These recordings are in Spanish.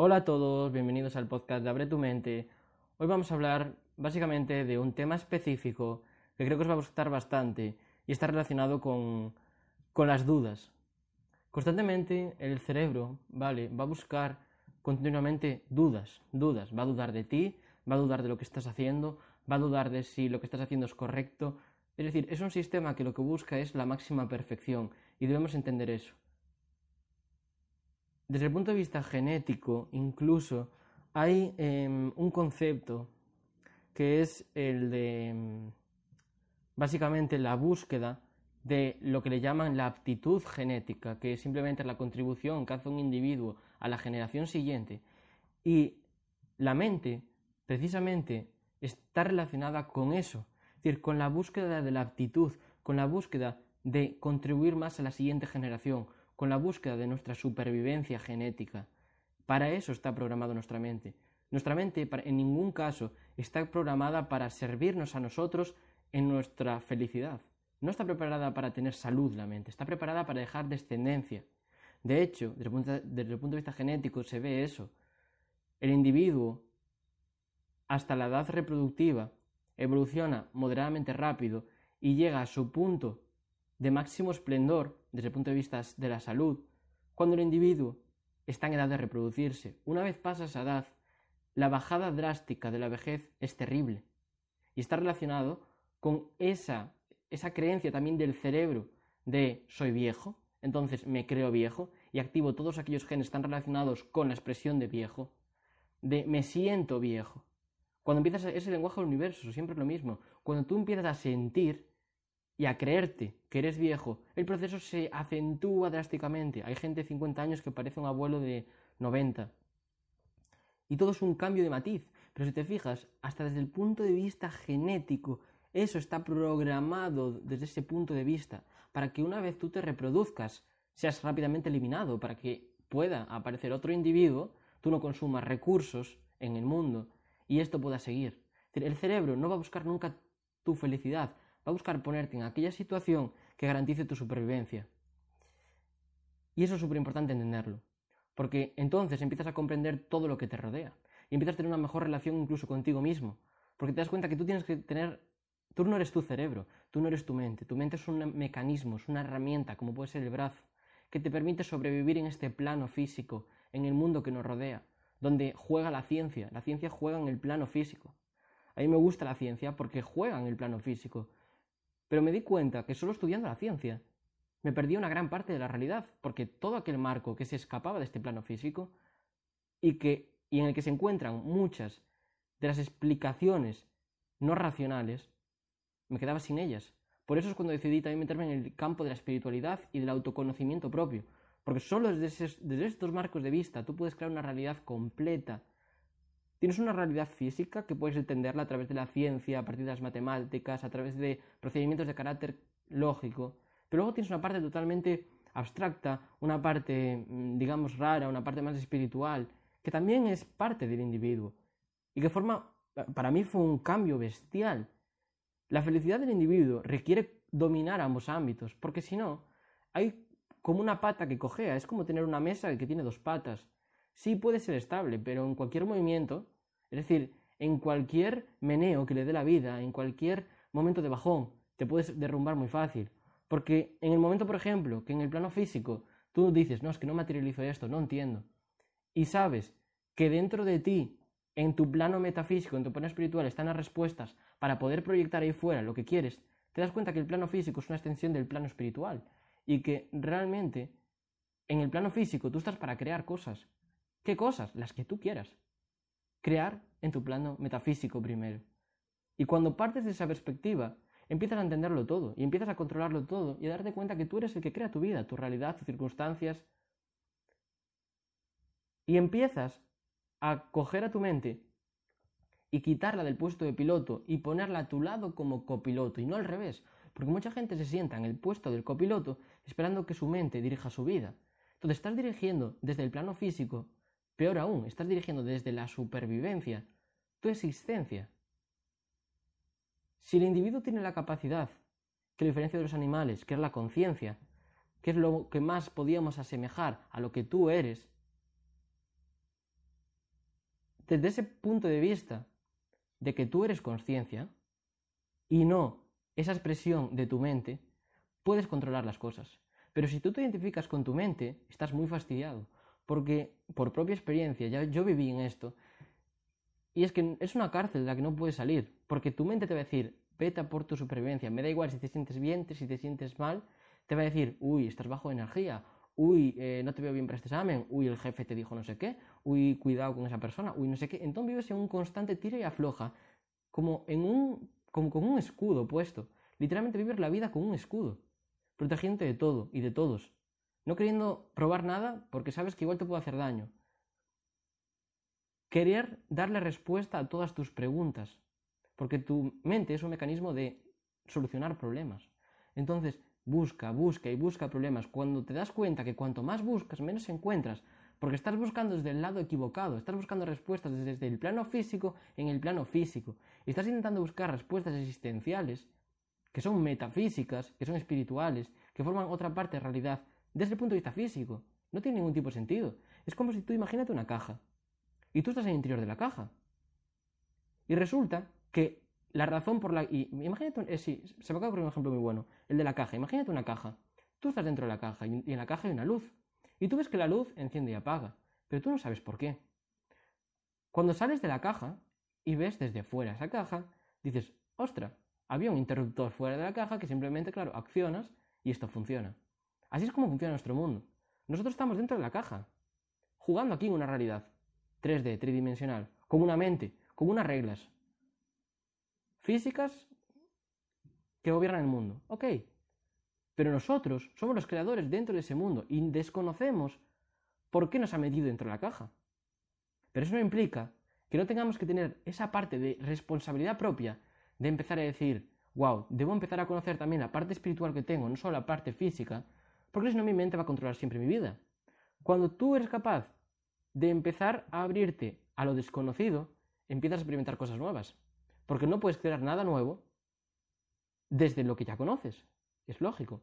Hola a todos, bienvenidos al podcast de Abre tu mente. Hoy vamos a hablar básicamente de un tema específico que creo que os va a gustar bastante y está relacionado con, con las dudas. Constantemente el cerebro, ¿vale? Va a buscar continuamente dudas, dudas. Va a dudar de ti, va a dudar de lo que estás haciendo, va a dudar de si lo que estás haciendo es correcto. Es decir, es un sistema que lo que busca es la máxima perfección y debemos entender eso. Desde el punto de vista genético, incluso, hay em, un concepto que es el de em, básicamente la búsqueda de lo que le llaman la aptitud genética, que es simplemente la contribución que hace un individuo a la generación siguiente. Y la mente, precisamente, está relacionada con eso, es decir, con la búsqueda de la aptitud, con la búsqueda de contribuir más a la siguiente generación, con la búsqueda de nuestra supervivencia genética. Para eso está programada nuestra mente. Nuestra mente en ningún caso está programada para servirnos a nosotros en nuestra felicidad. No está preparada para tener salud la mente, está preparada para dejar descendencia. De hecho, desde el punto de, vista genético se ve eso. El individuo, hasta la edad reproductiva, evoluciona moderadamente rápido y llega a su punto de máximo esplendor desde el punto de vista de la salud, cuando el individuo está en edad de reproducirse. Una vez pasa esa edad, la bajada drástica de la vejez es terrible y está relacionado con esa, esa creencia también del cerebro de soy viejo, entonces me creo viejo y activo todos aquellos genes que están relacionados con la expresión de viejo, de me siento viejo. Cuando empiezas, es el lenguaje del universo, siempre es lo mismo. Cuando tú empiezas a sentir y a creerte que eres viejo, el proceso se acentúa drásticamente. Hay gente de 50 años que parece un abuelo de 90. Y todo es un cambio de matiz. Pero si te fijas, hasta desde el punto de vista genético, eso está programado desde ese punto de vista, para que una vez tú te reproduzcas, seas rápidamente eliminado, para que pueda aparecer otro individuo, tú no consumas recursos en el mundo y esto pueda seguir. El cerebro no va a buscar nunca tu felicidad, va a buscar ponerte en aquella situación que garantice tu supervivencia. Y eso es súper importante entenderlo, porque entonces empiezas a comprender todo lo que te rodea y empiezas a tener una mejor relación incluso contigo mismo, porque te das cuenta que tú tienes que tener, tú no eres tu cerebro, tú no eres tu mente, tu mente es un mecanismo, es una herramienta, como puede ser el brazo, que te permite sobrevivir en este plano físico, en el mundo que nos rodea, donde juega la ciencia, la ciencia juega en el plano físico. A mí me gusta la ciencia porque juega en el plano físico, pero me di cuenta que solo estudiando la ciencia me perdí una gran parte de la realidad, porque todo aquel marco que se escapaba de este plano físico y, que, y en el que se encuentran muchas de las explicaciones no racionales, me quedaba sin ellas. Por eso es cuando decidí también meterme en el campo de la espiritualidad y del autoconocimiento propio, porque solo desde, desde estos marcos de vista tú puedes crear una realidad completa Tienes una realidad física que puedes entenderla a través de la ciencia, a partir de las matemáticas, a través de procedimientos de carácter lógico, pero luego tienes una parte totalmente abstracta, una parte, mm, digamos, rara, una parte más espiritual, que también es parte del individuo y que forma, para mí fue un cambio bestial. La felicidad del individuo requiere dominar ambos ámbitos, porque si no, hay como una pata que cojea, es como tener una mesa que tiene dos patas sí puede ser estable, pero en cualquier movimiento, es decir, en cualquier meneo que le dé la vida, en cualquier momento de bajón, te puedes derrumbar muy fácil. Porque en el momento, por ejemplo, que en el plano físico tú dices, no, es que no materializo esto, no entiendo, y sabes que dentro de ti, en tu plano metafísico, en tu plano espiritual, están las respuestas para poder proyectar ahí fuera lo que quieres, te das cuenta que el plano físico es una extensión del plano espiritual y que realmente en el plano físico tú estás para crear cosas, ¿Qué cosas? Las que tú quieras. Crear en tu plano metafísico primero. Y cuando partes de esa perspectiva, empiezas a entenderlo todo y empiezas a controlarlo todo y a darte cuenta que tú eres el que crea tu vida, tu realidad, tus circunstancias. Y empiezas a coger a tu mente y quitarla del puesto de piloto y ponerla a tu lado como copiloto y no al revés. Porque mucha gente se sienta en el puesto del copiloto esperando que su mente dirija su vida. Entonces estás dirigiendo desde el plano físico Peor aún, estás dirigiendo desde la supervivencia tu existencia. Si el individuo tiene la capacidad, que la diferencia de los animales, que es la conciencia, que es lo que más podíamos asemejar a lo que tú eres, desde ese punto de vista de que tú eres conciencia y no esa expresión de tu mente, puedes controlar las cosas. Pero si tú te identificas con tu mente, estás muy fastidiado. Porque por propia experiencia, ya yo viví en esto, y es que es una cárcel de la que no puedes salir, porque tu mente te va a decir, vete por tu supervivencia, me da igual si te sientes bien, si te sientes mal, te va a decir, uy, estás bajo energía, uy, eh, no te veo bien para este examen, uy, el jefe te dijo no sé qué, uy, cuidado con esa persona, uy, no sé qué. Entonces vives en un constante tira y afloja, como, en un, como con un escudo puesto. Literalmente vives la vida con un escudo, protegiéndote de todo y de todos. No queriendo probar nada porque sabes que igual te puede hacer daño. Querer darle respuesta a todas tus preguntas, porque tu mente es un mecanismo de solucionar problemas. Entonces, busca, busca y busca problemas. Cuando te das cuenta que cuanto más buscas, menos encuentras, porque estás buscando desde el lado equivocado, estás buscando respuestas desde el plano físico en el plano físico, y estás intentando buscar respuestas existenciales, que son metafísicas, que son espirituales, que forman otra parte de realidad, desde el punto de vista físico. No tiene ningún tipo de sentido. Es como si tú imagínate una caja, y tú estás en el interior de la caja. Y resulta que la razón por la... Y imagínate, eh, sí, se me acaba de un ejemplo muy bueno, el de la caja. Imagínate una caja. Tú estás dentro de la caja y en la caja hay una luz. Y tú ves que la luz enciende y apaga, pero tú no sabes por qué. Cuando sales de la caja y ves desde fuera esa caja, dices, ostra, había un interruptor fuera de la caja que simplemente, claro, accionas y esto funciona. Así es como funciona nuestro mundo. Nosotros estamos dentro de la caja, jugando aquí en una realidad 3D, tridimensional, con una mente, con unas reglas físicas que gobiernan el mundo. Ok, pero nosotros somos los creadores dentro de ese mundo y desconocemos por qué nos ha metido dentro de la caja. Pero eso no implica que no tengamos que tener esa parte de responsabilidad propia de empezar a decir, wow, debo empezar a conocer también la parte espiritual que tengo, no solo la parte física, porque si no mi mente va a controlar siempre mi vida. Cuando tú eres capaz de empezar a abrirte a lo desconocido, empiezas a experimentar cosas nuevas. Porque no puedes crear nada nuevo desde lo que ya conoces. Es lógico.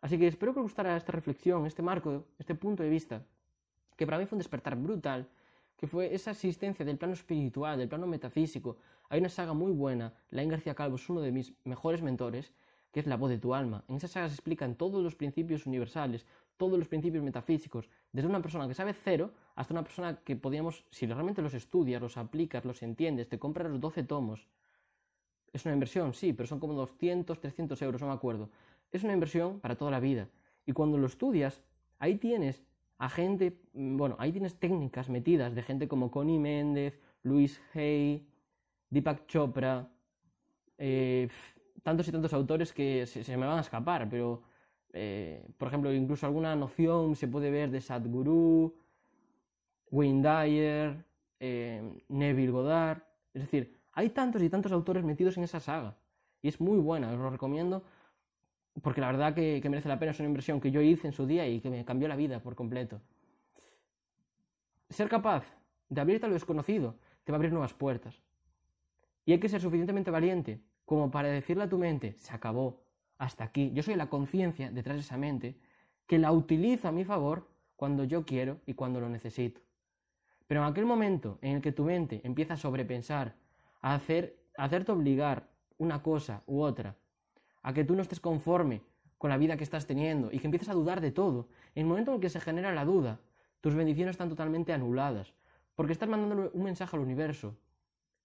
Así que espero que os gustara esta reflexión, este marco, este punto de vista, que para mí fue un despertar brutal, que fue esa asistencia del plano espiritual, del plano metafísico. Hay una saga muy buena, Lain García Calvo es uno de mis mejores mentores, que es La voz de tu alma. En esa saga se explican todos los principios universales, todos los principios metafísicos, desde una persona que sabe cero hasta una persona que podíamos, si realmente los estudias, los aplicas, los entiendes, te compras los 12 tomos, es una inversión, sí, pero son como 200, 300 euros, no me acuerdo. Es una inversión para toda la vida. Y cuando lo estudias, ahí tienes a gente, mm, bueno, ahí tienes técnicas metidas de gente como Connie Méndez, Luis Hay, Deepak Chopra, eh, tantos y tantos autores que se, me van a escapar, pero, eh, por ejemplo, incluso alguna noción se puede ver de Sadhguru, Wayne Dyer, eh, Neville Goddard, es decir, hay tantos y tantos autores metidos en esa saga. Y es muy buena, os lo recomiendo porque la verdad que, merece la pena. Es una inversión que yo hice en su día y que me cambió la vida por completo. Ser capaz de abrirte a lo desconocido te va a abrir nuevas puertas. Y hay que ser suficientemente valiente como para decirle a tu mente, se acabó, hasta aquí. Yo soy la conciencia detrás de esa mente que la utilizo a mi favor cuando yo quiero y cuando lo necesito. Pero en aquel momento en el que tu mente empieza a sobrepensar, a, hacer, hacerte obligar una cosa u otra, a que tú no estés conforme con la vida que estás teniendo y que empieces a dudar de todo. En el momento en que se genera la duda, tus bendiciones están totalmente anuladas, porque estás mandando un mensaje al universo,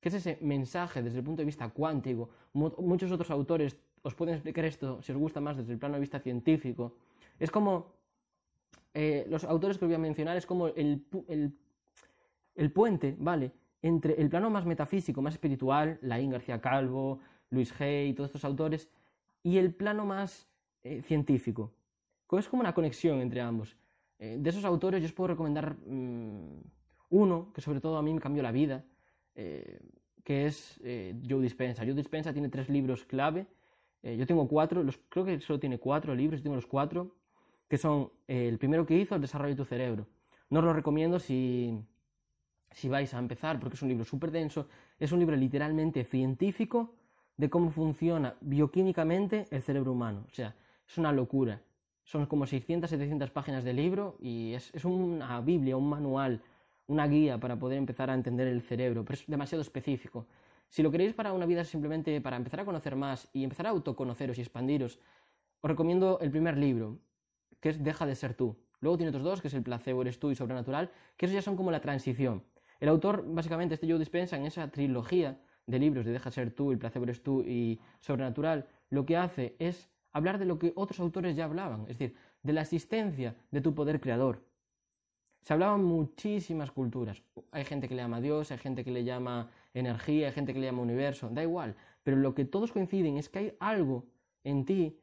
que es ese mensaje desde el punto de vista cuántico. Muchos otros autores os pueden explicar esto si os gusta más desde el plano de vista científico. Es como, eh, los autores que os voy a mencionar, es como el, el, el puente, ¿vale? entre el plano más metafísico, más espiritual, Laín García Calvo, Luis Hay, todos estos autores, y el plano más eh, científico. Es como una conexión entre ambos. Eh, de esos autores yo os puedo recomendar mm, uno que sobre todo a mí me cambió la vida, eh, que es Joe Dispensa. Joe Dispensa tiene tres libros clave. yo tengo cuatro, los, creo que solo tiene cuatro libros, yo tengo los cuatro, que son el primero que hizo, El desarrollo de tu cerebro. No os lo recomiendo si, si vais a empezar, porque es un libro súper denso, es un libro literalmente científico de cómo funciona bioquímicamente el cerebro humano. O sea, es una locura. Son como 600, 700 páginas de libro y es, una Biblia, un manual, una guía para poder empezar a entender el cerebro, pero es demasiado específico. Si lo queréis para una vida simplemente para empezar a conocer más y empezar a autoconoceros y expandiros, os recomiendo el primer libro, que es Deja de ser tú. Luego tiene otros dos, que es El placebo eres tú y Sobrenatural, que esos ya son como la transición. El autor, básicamente, este Joe Dispensa, en esa trilogía de libros de Deja de ser tú, El placebo eres tú y Sobrenatural, lo que hace es hablar de lo que otros autores ya hablaban, es decir, de la existencia de tu poder creador. Se hablaban muchísimas culturas. Hay gente que le llama Dios, hay gente que le llama energía, hay gente que le llama universo, da igual. Pero lo que todos coinciden es que hay algo en ti,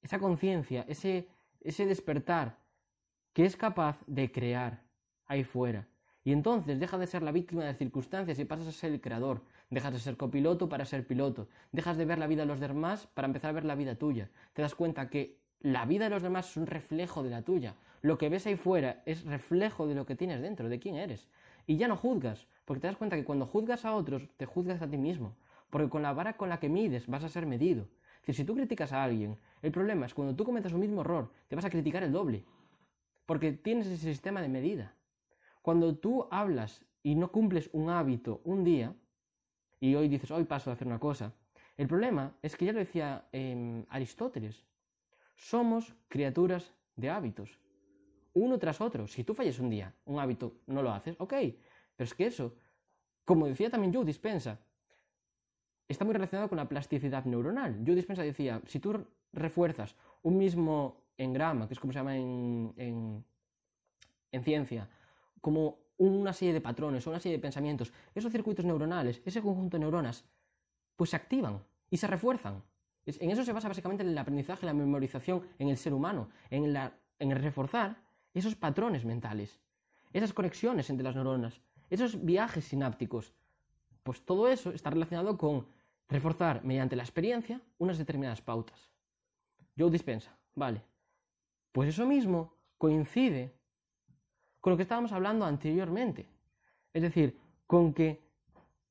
esa conciencia, ese, ese despertar, que es capaz de crear ahí fuera. Y entonces deja de ser la víctima de circunstancias y pasas a ser el creador. Dejas de ser copiloto para ser piloto. Dejas de ver la vida de los demás para empezar a ver la vida tuya. Te das cuenta que la vida de los demás es un reflejo de la tuya. Lo que ves ahí fuera es reflejo de lo que tienes dentro, de quién eres. Y ya no juzgas, porque te das cuenta que cuando juzgas a otros, te juzgas a ti mismo. Porque con la vara con la que mides vas a ser medido. Es decir, si tú criticas a alguien, el problema es cuando tú cometas un mismo error, te vas a criticar el doble. Porque tienes ese sistema de medida. Cuando tú hablas y no cumples un hábito un día, y hoy dices, hoy paso a hacer una cosa, el problema es que ya lo decía em, Aristóteles, somos criaturas de hábitos, uno tras otro. Si tú fallas un día, un hábito, no lo haces, ok, pero es que eso, como decía también Joe Dispensa, está muy relacionado con la plasticidad neuronal. Joe Dispensa decía, si tú refuerzas un mismo engrama, que es como se llama en, en, en ciencia, como una serie de patrones o una serie de pensamientos, esos circuitos neuronales, ese conjunto de neuronas, pues se activan y se refuerzan. En eso se basa básicamente el aprendizaje, la memorización en el ser humano, en, la, en reforzar esos patrones mentales, esas conexiones entre las neuronas, esos viajes sinápticos. Pues todo eso está relacionado con reforzar mediante la experiencia unas determinadas pautas. Joe dispensa, vale. Pues eso mismo coincide con lo que estábamos hablando anteriormente. Es decir, con que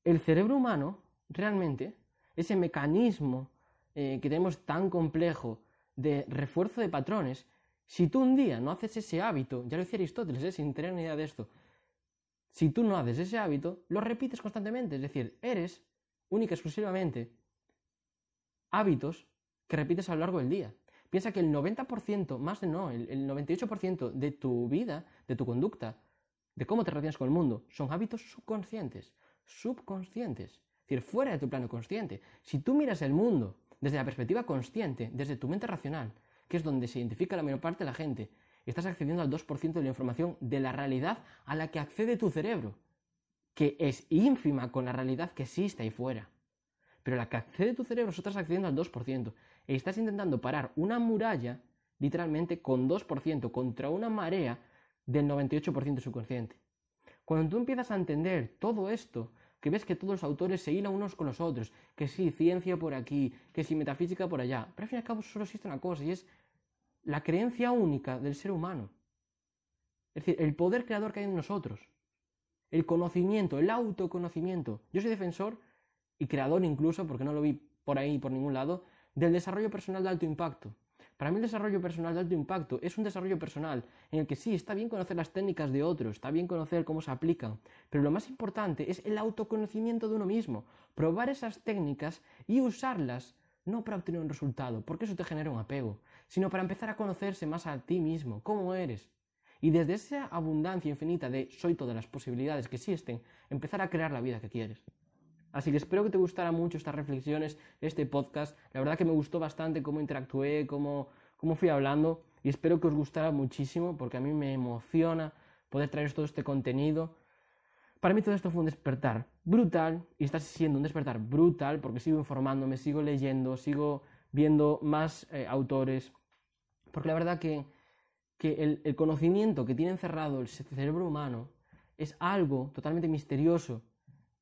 el cerebro humano realmente, ese mecanismo eh, que tenemos tan complejo de refuerzo de patrones, si tú un día no haces ese hábito, ya lo decía Aristóteles, ¿eh? sin tener ni idea de esto, si tú no haces ese hábito, lo repites constantemente, es decir, eres única y exclusivamente hábitos que repites a lo largo del día. Piensa que el 90%, más de no, el, el 98% de tu vida, de tu conducta, de cómo te relacionas con el mundo, son hábitos subconscientes, subconscientes, es decir, fuera de tu plano consciente. Si tú miras el mundo desde la perspectiva consciente, desde tu mente racional, que es donde se identifica la mayor parte de la gente, estás accediendo al 2% de la información de la realidad a la que accede tu cerebro, que es ínfima con la realidad que existe ahí fuera. Pero la que accede tu cerebro, estás accediendo al 2% y estás intentando parar una muralla, literalmente con 2% contra una marea del 98% subconsciente. Cuando tú empiezas a entender todo esto, que ves que todos los autores se hilan unos con los otros, que sí, ciencia por aquí, que sí, metafísica por allá, pero al fin y al cabo solo existe una cosa y es la creencia única del ser humano. Es decir, el poder creador que hay en nosotros, el conocimiento, el autoconocimiento. Yo soy defensor y creador incluso, porque no lo vi por ahí, por ningún lado, del desarrollo personal de alto impacto. Para mí el desarrollo personal de alto impacto es un desarrollo personal en el que sí, está bien conocer las técnicas de otros, está bien conocer cómo se aplican, pero lo más importante es el autoconocimiento de uno mismo, probar esas técnicas y usarlas no para obtener un resultado, porque eso te genera un apego, sino para empezar a conocerse más a ti mismo, cómo eres. Y desde esa abundancia infinita de soy todas las posibilidades que existen, empezar a crear la vida que quieres. Así que espero que te gustara mucho estas reflexiones, este podcast. La verdad que me gustó bastante cómo interactué, cómo, cómo fui hablando y espero que os gustara muchísimo porque a mí me emociona poder traer todo este contenido. Para mí todo esto fue un despertar brutal y está siendo un despertar brutal porque sigo informándome, sigo leyendo, sigo viendo más eh, autores. Porque la verdad que, que el, el conocimiento que tiene encerrado el cerebro humano es algo totalmente misterioso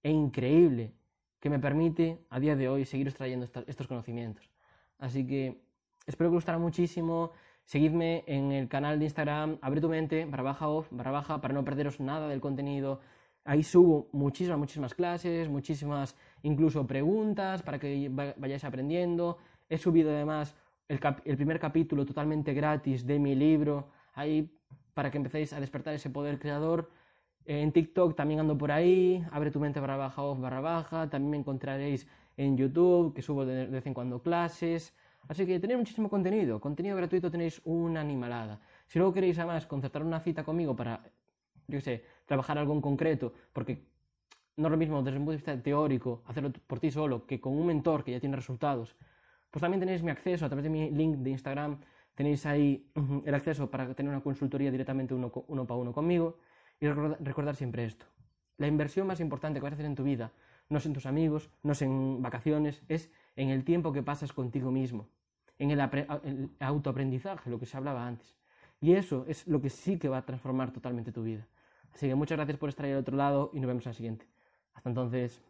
e increíble que me permite a día de hoy seguir extrayendo estos conocimientos. Así que espero que os gustara muchísimo. Seguidme en el canal de Instagram, abre tu mente, barra baja off, barra baja, para no perderos nada del contenido. Ahí subo muchísimas, muchísimas clases, muchísimas incluso preguntas para que vayáis aprendiendo. He subido además el, el primer capítulo totalmente gratis de mi libro, ahí para que empecéis a despertar ese poder creador En TikTok también ando por ahí, abre tu mente barra baja off barra baja, también me encontraréis en YouTube, que subo de vez en cuando clases. Así que tenéis muchísimo contenido, contenido gratuito tenéis una animalada. Si luego queréis además concertar una cita conmigo para, yo qué sé, trabajar algo en concreto, porque no es lo mismo desde un punto de vista teórico hacerlo por ti solo que con un mentor que ya tiene resultados, pues también tenéis mi acceso a través de mi link de Instagram, tenéis ahí el acceso para tener una consultoría directamente uno, uno para uno conmigo y recordar, siempre esto. La inversión más importante que vas a hacer en tu vida no es en tus amigos, no es en vacaciones, es en el tiempo que pasas contigo mismo, en el, autoaprendizaje, lo que se hablaba antes. Y eso es lo que sí que va a transformar totalmente tu vida. Así que muchas gracias por estar ahí al otro lado y nos vemos en la siguiente. Hasta entonces.